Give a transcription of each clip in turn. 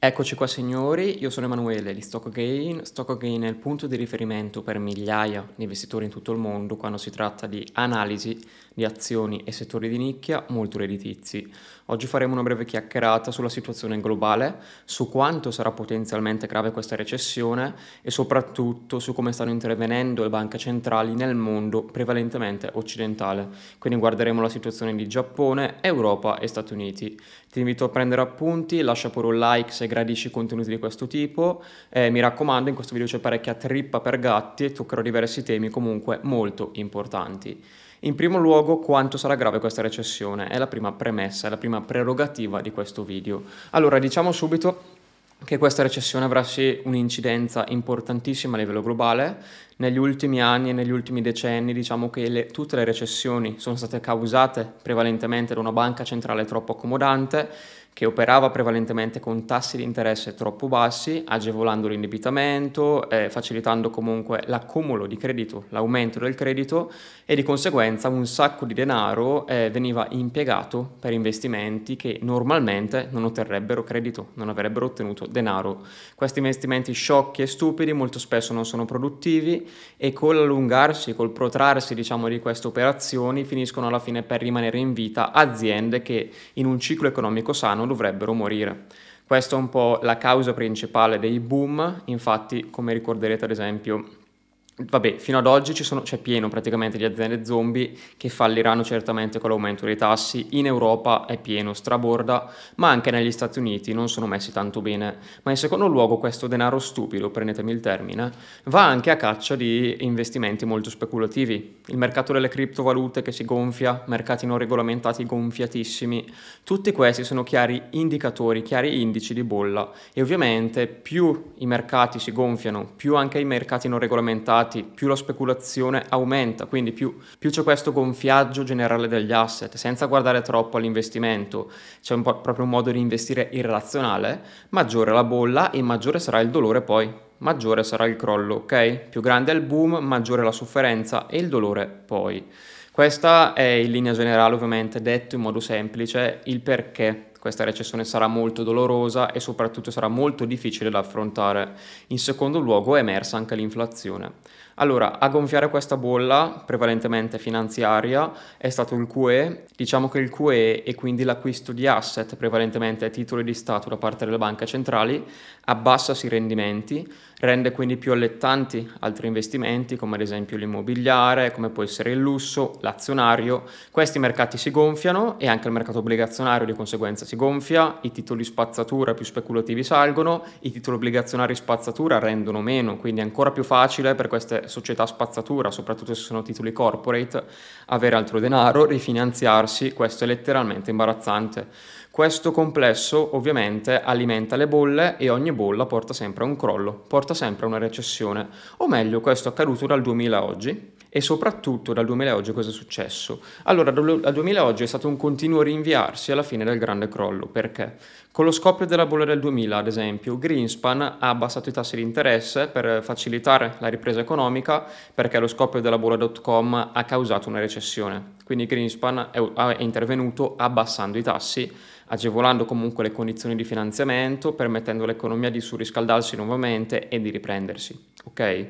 Eccoci qua signori, io sono Emanuele di Stock Gain. Stock Gain è il punto di riferimento per migliaia di investitori in tutto il mondo quando si tratta di analisi di azioni e settori di nicchia molto redditizi. Oggi faremo una breve chiacchierata sulla situazione globale, su quanto sarà potenzialmente grave questa recessione e soprattutto su come stanno intervenendo le banche centrali nel mondo prevalentemente occidentale. Quindi guarderemo la situazione di Giappone, Europa e Stati Uniti. Ti invito a prendere appunti, lascia pure un like se gradisci contenuti di questo tipo. Eh, mi raccomando, in questo video c'è parecchia trippa per gatti e toccherò diversi temi comunque molto importanti. In primo luogo, quanto sarà grave questa recessione? È la prima premessa, è la prima prerogativa di questo video. Allora, diciamo subito che questa recessione avrà sì un'incidenza importantissima a livello globale. Negli ultimi anni e negli ultimi decenni diciamo che le, tutte le recessioni sono state causate prevalentemente da una banca centrale troppo accomodante che operava prevalentemente con tassi di interesse troppo bassi, agevolando l'indebitamento, eh, facilitando comunque l'accumulo di credito, l'aumento del credito e di conseguenza un sacco di denaro eh, veniva impiegato per investimenti che normalmente non otterrebbero credito, non avrebbero ottenuto denaro. Questi investimenti sciocchi e stupidi molto spesso non sono produttivi e con l'allungarsi, col protrarsi diciamo di queste operazioni finiscono alla fine per rimanere in vita aziende che in un ciclo economico sano dovrebbero morire. Questa è un po' la causa principale dei boom, infatti come ricorderete ad esempio Vabbè, fino ad oggi c'è pieno praticamente di aziende zombie che falliranno certamente con l'aumento dei tassi. In Europa è pieno, straborda, ma anche negli Stati Uniti non sono messi tanto bene. Ma in secondo luogo questo denaro stupido, prendetemi il termine, va anche a caccia di investimenti molto speculativi. Il mercato delle criptovalute che si gonfia, mercati non regolamentati gonfiatissimi, tutti questi sono chiari indicatori, chiari indici di bolla. E ovviamente più i mercati si gonfiano, più anche i mercati non regolamentati mercati, più la speculazione aumenta, quindi più, più c'è questo gonfiaggio generale degli asset, senza guardare troppo all'investimento, c'è un proprio un modo di investire irrazionale, maggiore la bolla e maggiore sarà il dolore poi, maggiore sarà il crollo, ok? Più grande è il boom, maggiore la sofferenza e il dolore poi. Questa è in linea generale ovviamente detto in modo semplice il perché questa recessione sarà molto dolorosa e soprattutto sarà molto difficile da affrontare. In secondo luogo è emersa anche l'inflazione. Allora, a gonfiare questa bolla, prevalentemente finanziaria, è stato il QE. Diciamo che il QE e quindi l'acquisto di asset, prevalentemente titoli di Stato da parte delle banche centrali, abbassa i rendimenti, rende quindi più allettanti altri investimenti come ad esempio l'immobiliare, come può essere il lusso, l'azionario. Questi mercati si gonfiano e anche il mercato obbligazionario di conseguenza si gonfia, i titoli spazzatura più speculativi salgono, i titoli obbligazionari spazzatura rendono meno, quindi è ancora più facile per queste società spazzatura, soprattutto se sono titoli corporate, avere altro denaro, rifinanziarsi, questo è letteralmente imbarazzante. Questo complesso ovviamente alimenta le bolle e ogni bolla porta sempre a un crollo, porta sempre a una recessione. O meglio, questo è accaduto dal 2000 a oggi e soprattutto dal 2000 a oggi cosa è successo? Allora, dal 2000 a oggi è stato un continuo rinviarsi alla fine del grande crollo. Perché? Con lo scoppio della bolla del 2000, ad esempio, Greenspan ha abbassato i tassi di interesse per facilitare la ripresa economica perché lo scoppio della bolla.com ha causato una recessione. Quindi Greenspan è intervenuto abbassando i tassi agevolando comunque le condizioni di finanziamento, permettendo all'economia di surriscaldarsi nuovamente e di riprendersi. Ok?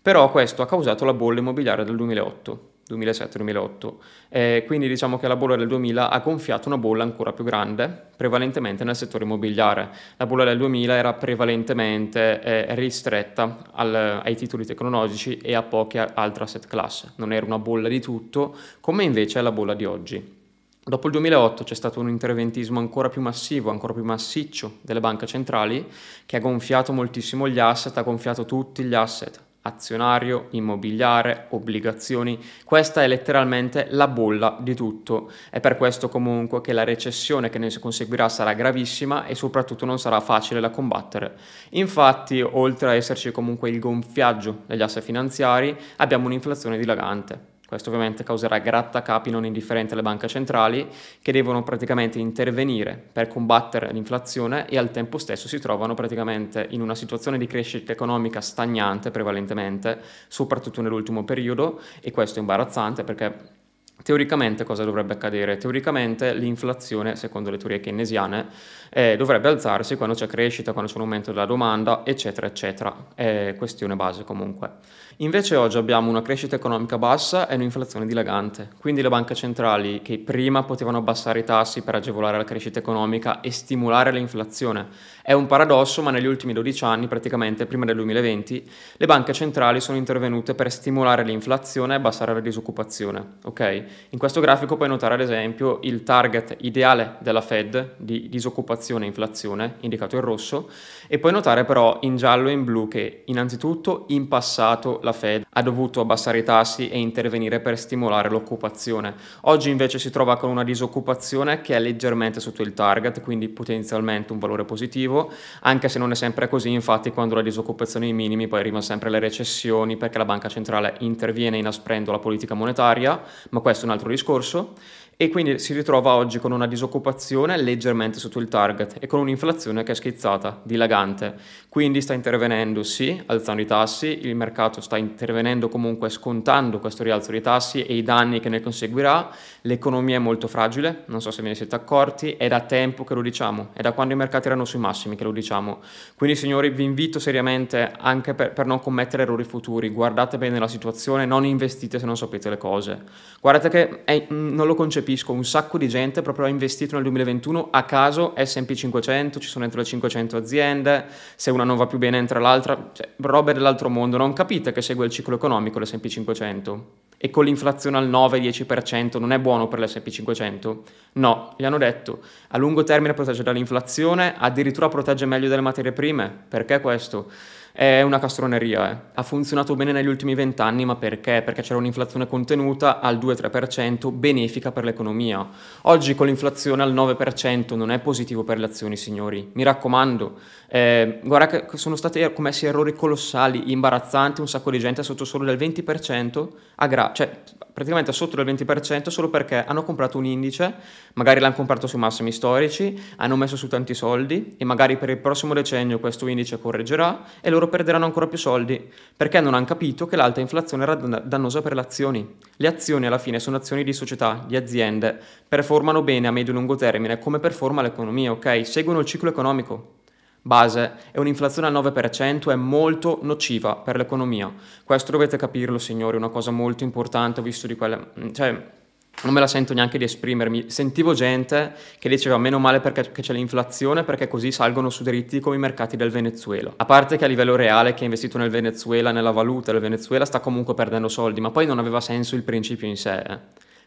Però questo ha causato la bolla immobiliare del 2008. 2007-2008. Eh, quindi diciamo che la bolla del 2000 ha gonfiato una bolla ancora più grande, prevalentemente nel settore immobiliare. La bolla del 2000 era prevalentemente eh, ristretta al, ai titoli tecnologici e a poche altre asset class. Non era una bolla di tutto, come invece è la bolla di oggi. Dopo il 2008 c'è stato un interventismo ancora più massivo, ancora più massiccio delle banche centrali che ha gonfiato moltissimo gli asset, ha gonfiato tutti gli asset, azionario, immobiliare, obbligazioni. Questa è letteralmente la bolla di tutto. È per questo comunque che la recessione che ne conseguirà sarà gravissima e soprattutto non sarà facile da combattere. Infatti, oltre a esserci comunque il gonfiaggio degli asset finanziari, abbiamo un'inflazione dilagante. Questo ovviamente causerà grattacapi non indifferenti alle banche centrali che devono praticamente intervenire per combattere l'inflazione e al tempo stesso si trovano praticamente in una situazione di crescita economica stagnante prevalentemente, soprattutto nell'ultimo periodo e questo è imbarazzante perché Teoricamente cosa dovrebbe accadere? Teoricamente l'inflazione, secondo le teorie keynesiane, eh, dovrebbe alzarsi quando c'è crescita, quando c'è un aumento della domanda, eccetera, eccetera. È questione base comunque. Invece oggi abbiamo una crescita economica bassa e un'inflazione dilagante, quindi le banche centrali che prima potevano abbassare i tassi per agevolare la crescita economica e stimolare l'inflazione. È un paradosso, ma negli ultimi 12 anni, praticamente prima del 2020, le banche centrali sono intervenute per stimolare l'inflazione e abbassare la disoccupazione. Okay? In questo grafico puoi notare ad esempio il target ideale della Fed di disoccupazione e inflazione, indicato in rosso, e puoi notare però in giallo e in blu che innanzitutto in passato la Fed ha dovuto abbassare i tassi e intervenire per stimolare l'occupazione. Oggi invece si trova con una disoccupazione che è leggermente sotto il target, quindi potenzialmente un valore positivo, anche se non è sempre così, infatti quando la disoccupazione è ai minimi poi arrivano sempre le recessioni perché la banca centrale interviene inasprendo la politica monetaria, ma questo è un altro discorso e quindi si ritrova oggi con una disoccupazione leggermente sotto il target e con un'inflazione che è schizzata, dilagante. Quindi sta intervenendo sì, alzando i tassi, il mercato sta intervenendo comunque scontando questo rialzo dei tassi e i danni che ne conseguirà, l'economia è molto fragile, non so se ve ne siete accorti, è da tempo che lo diciamo, è da quando i mercati erano sui massimi che lo diciamo. Quindi signori vi invito seriamente anche per, per non commettere errori futuri, guardate bene la situazione, non investite se non sapete le cose. Guardate che è, non lo concepisco capisco, un sacco di gente proprio ha investito nel 2021 a caso S&P 500, ci sono dentro le 500 aziende, se una non va più bene entra l'altra, cioè, robe dell'altro mondo, non capite che segue il ciclo economico l'S&P 500? E con l'inflazione al 9-10% non è buono per l'S&P 500? No, gli hanno detto, a lungo termine protegge dall'inflazione, addirittura protegge meglio delle materie prime, perché questo? È una castroneria, eh. ha funzionato bene negli ultimi vent'anni, ma perché? Perché c'era un'inflazione contenuta al 2-3%, benefica per l'economia. Oggi con l'inflazione al 9% non è positivo per le azioni, signori. Mi raccomando, eh, guarda che sono stati commessi errori colossali, imbarazzanti, un sacco di gente sotto solo del 20%, a gra- cioè praticamente sotto del 20% solo perché hanno comprato un indice, magari l'hanno comprato sui massimi storici, hanno messo su tanti soldi e magari per il prossimo decennio questo indice correggerà e loro perderanno ancora più soldi perché non hanno capito che l'alta inflazione era dannosa per le azioni. Le azioni alla fine sono azioni di società, di aziende, performano bene a medio e lungo termine come performa l'economia, ok? Seguono il ciclo economico base e un'inflazione al 9% è molto nociva per l'economia. Questo dovete capirlo, signori, una cosa molto importante, ho visto di quelle... cioè, non me la sento neanche di esprimermi. Sentivo gente che diceva meno male perché c'è l'inflazione perché così salgono su diritti come i mercati del Venezuela. A parte che a livello reale chi ha investito nel Venezuela, nella valuta del Venezuela, sta comunque perdendo soldi, ma poi non aveva senso il principio in sé. Eh.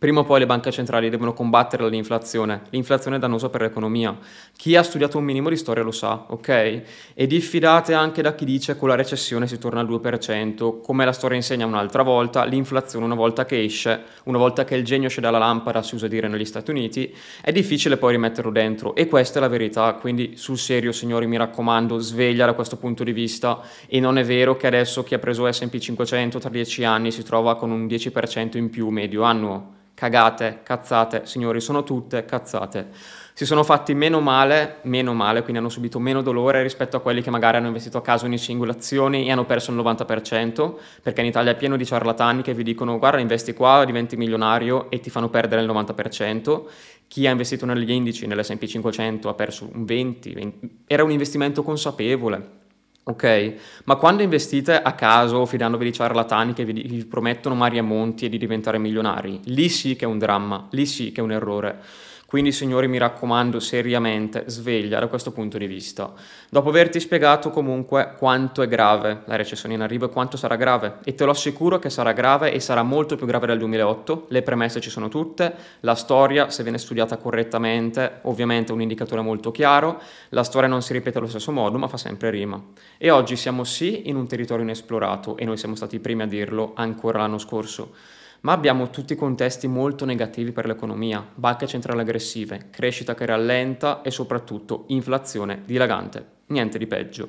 Prima o poi le banche centrali devono combattere l'inflazione. L'inflazione è dannosa per l'economia. Chi ha studiato un minimo di storia lo sa, ok? E diffidate anche da chi dice che con la recessione si torna al 2%, come la storia insegna un'altra volta, l'inflazione una volta che esce, una volta che il genio esce dalla lampada, si usa dire negli Stati Uniti, è difficile poi rimetterlo dentro. E questa è la verità, quindi sul serio signori mi raccomando, sveglia da questo punto di vista e non è vero che adesso chi ha preso S&P 500 tra 10 anni si trova con un 10% in più medio annuo cagate, cazzate, signori, sono tutte cazzate. Si sono fatti meno male, meno male, quindi hanno subito meno dolore rispetto a quelli che magari hanno investito a caso in singolazioni e hanno perso il 90%, perché in Italia è pieno di ciarlatani che vi dicono guarda investi qua, diventi milionario e ti fanno perdere il 90%. Chi ha investito negli indici, nell'S&P 500, ha perso un 20%, 20%. era un investimento consapevole Ok, ma quando investite a caso fidandovi di ciarlatani che vi, vi promettono mari e monti e di diventare milionari, lì sì che è un dramma, lì sì che è un errore. Quindi signori mi raccomando seriamente, sveglia da questo punto di vista. Dopo averti spiegato comunque quanto è grave la recessione in arrivo e quanto sarà grave, e te lo assicuro che sarà grave e sarà molto più grave del 2008, le premesse ci sono tutte, la storia se viene studiata correttamente ovviamente è un indicatore molto chiaro, la storia non si ripete allo stesso modo ma fa sempre rima. E oggi siamo sì in un territorio inesplorato e noi siamo stati i primi a dirlo ancora l'anno scorso ma abbiamo tutti contesti molto negativi per l'economia, banche centrali aggressive, crescita che rallenta e soprattutto inflazione dilagante. Niente di peggio.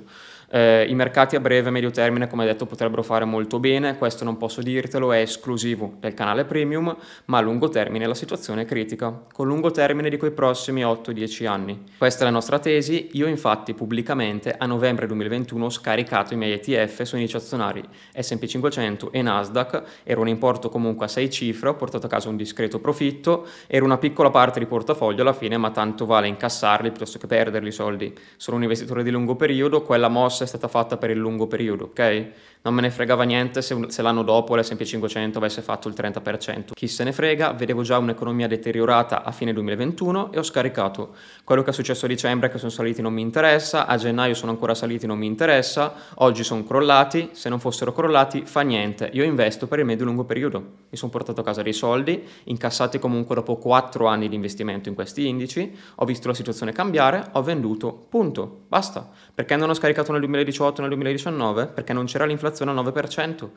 Eh, I mercati a breve e medio termine, come detto, potrebbero fare molto bene, questo non posso dirtelo, è esclusivo del canale premium, ma a lungo termine la situazione è critica, con lungo termine di quei prossimi 8-10 anni. Questa è la nostra tesi, io infatti pubblicamente a novembre 2021 ho scaricato i miei ETF su indici azionari S&P 500 e Nasdaq, era un importo comunque a 6 cifre, ho portato a casa un discreto profitto, era una piccola parte di portafoglio alla fine, ma tanto vale incassarli piuttosto che perderli i soldi. Sono un investitore di lungo periodo, quella mossa è stata fatta per il lungo periodo, ok? Non me ne fregava niente se, se l'anno dopo l'S&P 500 avesse fatto il 30%. Chi se ne frega, vedevo già un'economia deteriorata a fine 2021 e ho scaricato. Quello che è successo a dicembre è che sono saliti non mi interessa, a gennaio sono ancora saliti non mi interessa, oggi sono crollati, se non fossero crollati fa niente, io investo per il medio-lungo periodo. Mi sono portato a casa dei soldi, incassati comunque dopo 4 anni di investimento in questi indici, ho visto la situazione cambiare, ho venduto, punto, basta. Perché non ho scaricato nel 2018 e nel 2019? Perché non c'era l'inflazione inflazione al 9%.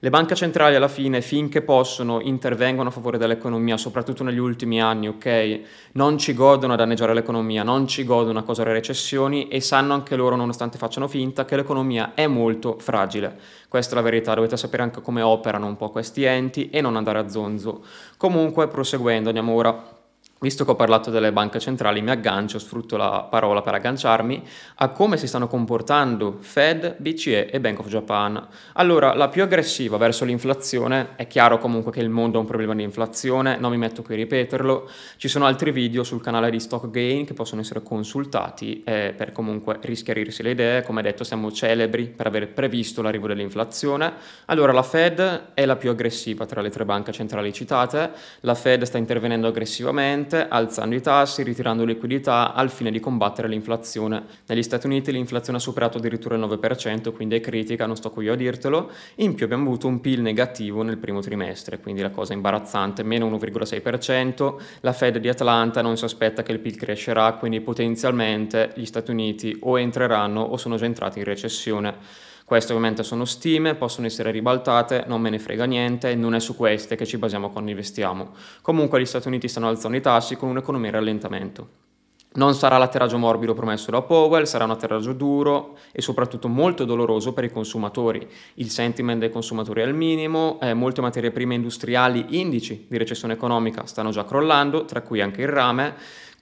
Le banche centrali alla fine, finché possono, intervengono a favore dell'economia, soprattutto negli ultimi anni, ok? Non ci godono a danneggiare l'economia, non ci godono a causare recessioni e sanno anche loro, nonostante facciano finta, che l'economia è molto fragile. Questa è la verità, dovete sapere anche come operano un po' questi enti e non andare a zonzo. Comunque, proseguendo, andiamo ora Visto che ho parlato delle banche centrali, mi aggancio, sfrutto la parola per agganciarmi a come si stanno comportando Fed, BCE e Bank of Japan. Allora, la più aggressiva verso l'inflazione, è chiaro comunque che il mondo ha un problema di inflazione, non mi metto qui a ripeterlo, ci sono altri video sul canale di Stock Gain che possono essere consultati eh, per comunque rischiarirsi le idee, come detto siamo celebri per aver previsto l'arrivo dell'inflazione. Allora, la Fed è la più aggressiva tra le tre banche centrali citate, la Fed sta intervenendo aggressivamente, Unite alzando i tassi, ritirando liquidità al fine di combattere l'inflazione. Negli Stati Uniti l'inflazione ha superato addirittura il 9%, quindi è critica, non sto qui io a dirtelo. In più abbiamo avuto un PIL negativo nel primo trimestre, quindi la cosa imbarazzante, meno 1,6%. La Fed di Atlanta non si aspetta che il PIL crescerà, quindi potenzialmente gli Stati Uniti o entreranno o sono già entrati in recessione. Queste ovviamente sono stime, possono essere ribaltate, non me ne frega niente, non è su queste che ci basiamo quando investiamo. Comunque gli Stati Uniti stanno alzando i tassi con un'economia in rallentamento. Non sarà l'atterraggio morbido promesso da Powell, sarà un atterraggio duro e soprattutto molto doloroso per i consumatori. Il sentiment dei consumatori è al minimo, eh, molte materie prime industriali indici di recessione economica stanno già crollando, tra cui anche il rame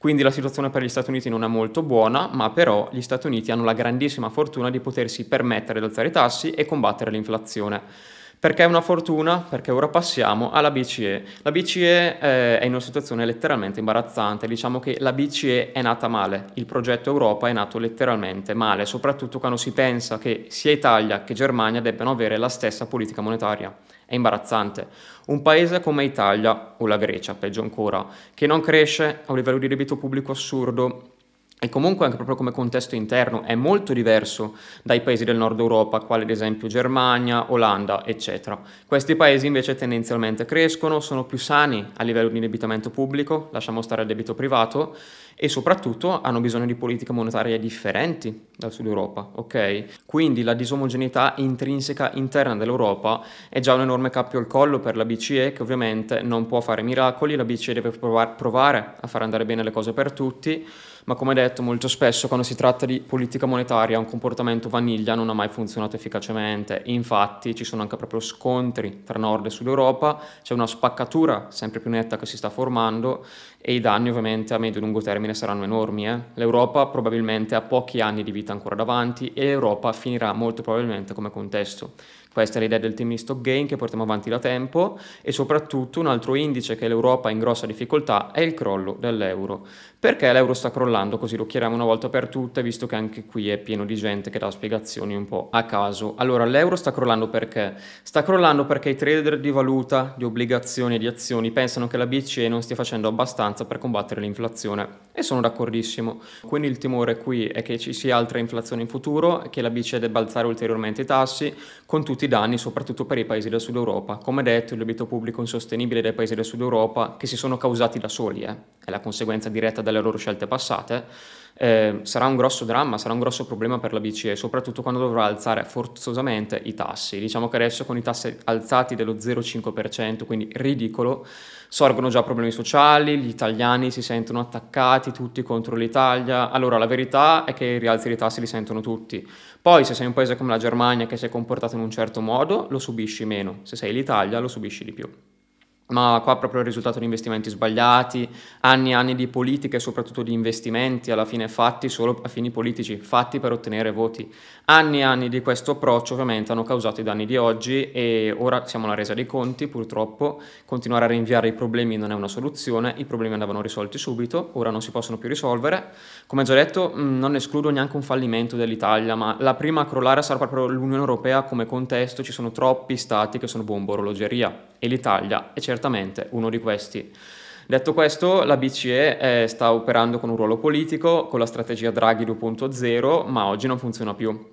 quindi la situazione per gli Stati Uniti non è molto buona, ma però gli Stati Uniti hanno la grandissima fortuna di potersi permettere di alzare i tassi e combattere l'inflazione. Perché è una fortuna? Perché ora passiamo alla BCE. La BCE eh, è in una situazione letteralmente imbarazzante, diciamo che la BCE è nata male, il progetto Europa è nato letteralmente male, soprattutto quando si pensa che sia Italia che Germania debbano avere la stessa politica monetaria. È imbarazzante. Un paese come Italia, o la Grecia peggio ancora, che non cresce, ha un livello di debito pubblico assurdo, e comunque anche proprio come contesto interno è molto diverso dai paesi del nord Europa, quali ad esempio Germania, Olanda, eccetera. Questi paesi invece tendenzialmente crescono, sono più sani a livello di indebitamento pubblico, lasciamo stare il debito privato, e soprattutto hanno bisogno di politiche monetarie differenti dal sud Europa, ok? Quindi la disomogeneità intrinseca interna dell'Europa è già un enorme cappio al collo per la BCE che ovviamente non può fare miracoli, la BCE deve provare a far andare bene le cose per tutti, ma come detto molto spesso quando si tratta di politica monetaria un comportamento vaniglia non ha mai funzionato efficacemente, infatti ci sono anche proprio scontri tra nord e sud Europa, c'è una spaccatura sempre più netta che si sta formando e i danni ovviamente a medio e lungo termine saranno enormi. Eh? L'Europa probabilmente ha pochi anni di vita ancora davanti e l'Europa finirà molto probabilmente come contesto. Questa è l'idea del team di stock gain che portiamo avanti da tempo e soprattutto un altro indice che l'Europa è in grossa difficoltà è il crollo dell'euro. Perché l'euro sta crollando? Così lo chiariamo una volta per tutte, visto che anche qui è pieno di gente che dà spiegazioni un po' a caso. Allora, l'euro sta crollando perché? Sta crollando perché i trader di valuta, di obbligazioni e di azioni pensano che la BCE non stia facendo abbastanza per combattere l'inflazione. E sono d'accordissimo. Quindi il timore qui è che ci sia altra inflazione in futuro, che la BCE debba alzare ulteriormente i tassi, con tutti i danni, soprattutto per i paesi del sud Europa. Come detto, il debito pubblico insostenibile dei paesi del sud Europa, che si sono causati da soli, eh, è la conseguenza diretta delle loro scelte passate, eh, sarà un grosso dramma, sarà un grosso problema per la BCE, soprattutto quando dovrà alzare forzosamente i tassi. Diciamo che adesso con i tassi alzati dello 0,5%, quindi ridicolo, sorgono già problemi sociali, gli italiani si sentono attaccati tutti contro l'Italia. Allora la verità è che i rialzi dei tassi li sentono tutti. Poi se sei un paese come la Germania che si è comportato in un certo modo, lo subisci meno. Se sei l'Italia, lo subisci di più ma qua proprio il risultato di investimenti sbagliati, anni e anni di politiche soprattutto di investimenti alla fine fatti solo a fini politici, fatti per ottenere voti. Anni e anni di questo approccio ovviamente hanno causato i danni di oggi e ora siamo alla resa dei conti, purtroppo continuare a rinviare i problemi non è una soluzione, i problemi andavano risolti subito, ora non si possono più risolvere. Come già detto non escludo neanche un fallimento dell'Italia, ma la prima a crollare sarà proprio l'Unione Europea come contesto, ci sono troppi stati che sono bomba orologeria e l'Italia è certamente uno di questi. Detto questo, la BCE eh, sta operando con un ruolo politico, con la strategia Draghi 2.0, ma oggi non funziona più.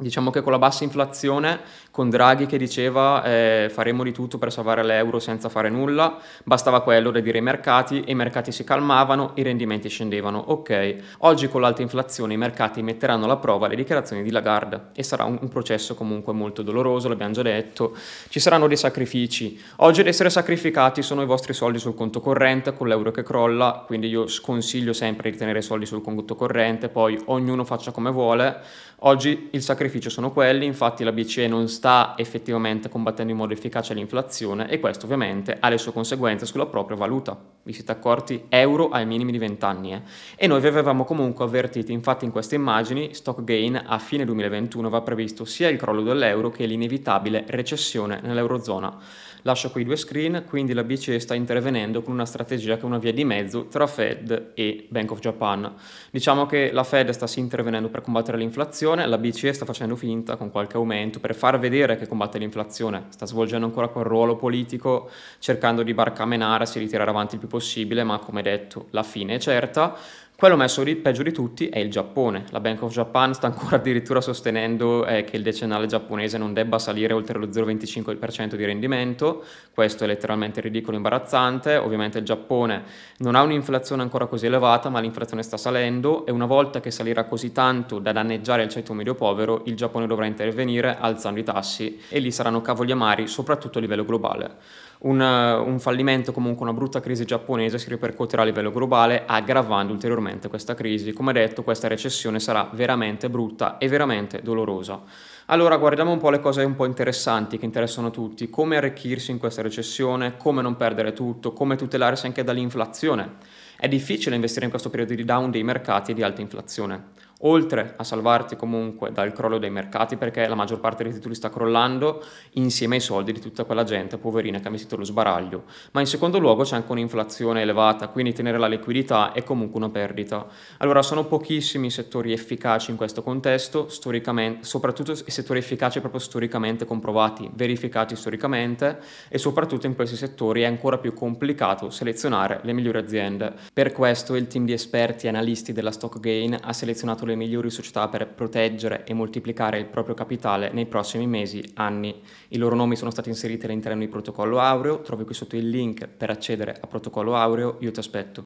Diciamo che con la bassa inflazione, con Draghi che diceva eh, faremo di tutto per salvare l'euro senza fare nulla, bastava quello da dire ai mercati e i mercati si calmavano, i rendimenti scendevano. Ok, oggi con l'alta inflazione i mercati metteranno alla prova le dichiarazioni di Lagarde e sarà un, un processo comunque molto doloroso, l'abbiamo già detto, ci saranno dei sacrifici. Oggi ad essere sacrificati sono i vostri soldi sul conto corrente con l'euro che crolla, quindi io sconsiglio sempre di tenere soldi sul conto corrente, poi ognuno faccia come vuole. Oggi il sacrificio sacrificio sono quelli, infatti la BCE non sta effettivamente combattendo in modo efficace l'inflazione e questo ovviamente ha le sue conseguenze sulla propria valuta. Vi siete accorti? Euro ai minimi di 20 anni. Eh? E noi vi avevamo comunque avvertiti, infatti in queste immagini, stock gain a fine 2021 va previsto sia il crollo dell'euro che l'inevitabile recessione nell'eurozona. Lascio qui due screen, quindi la BCE sta intervenendo con una strategia che è una via di mezzo tra Fed e Bank of Japan. Diciamo che la Fed sta sì intervenendo per combattere l'inflazione, la BCE sta facendo finta con qualche aumento per far vedere che combatte l'inflazione, sta svolgendo ancora quel ruolo politico cercando di barcamenarsi e di tirare avanti il più possibile, ma come detto la fine è certa. Quello messo di, peggio di tutti è il Giappone. La Bank of Japan sta ancora addirittura sostenendo eh, che il decennale giapponese non debba salire oltre lo 0,25% di rendimento. Questo è letteralmente ridicolo e imbarazzante. Ovviamente il Giappone non ha un'inflazione ancora così elevata, ma l'inflazione sta salendo e una volta che salirà così tanto da danneggiare il ceto medio povero, il Giappone dovrà intervenire alzando i tassi e lì saranno cavoli amari, soprattutto a livello globale. Un, un, fallimento, comunque una brutta crisi giapponese si ripercuoterà a livello globale aggravando ulteriormente questa crisi. Come detto, questa recessione sarà veramente brutta e veramente dolorosa. Allora guardiamo un po' le cose un po' interessanti che interessano tutti, come arricchirsi in questa recessione, come non perdere tutto, come tutelarsi anche dall'inflazione. È difficile investire in questo periodo di down dei mercati e di alta inflazione oltre a salvarti comunque dal crollo dei mercati perché la maggior parte dei titoli sta crollando insieme ai soldi di tutta quella gente poverina che ha messo lo sbaraglio, ma in secondo luogo c'è anche un'inflazione elevata, quindi tenere la liquidità è comunque una perdita. Allora sono pochissimi i settori efficaci in questo contesto, soprattutto i settori efficaci proprio storicamente comprovati, verificati storicamente e soprattutto in questi settori è ancora più complicato selezionare le migliori aziende. Per questo il team di esperti e analisti della Stock Gain ha selezionato le migliori società per proteggere e moltiplicare il proprio capitale nei prossimi mesi, anni. I loro nomi sono stati inseriti all'interno di Protocollo Aureo, trovi qui sotto il link per accedere a Protocollo Aureo, io ti aspetto.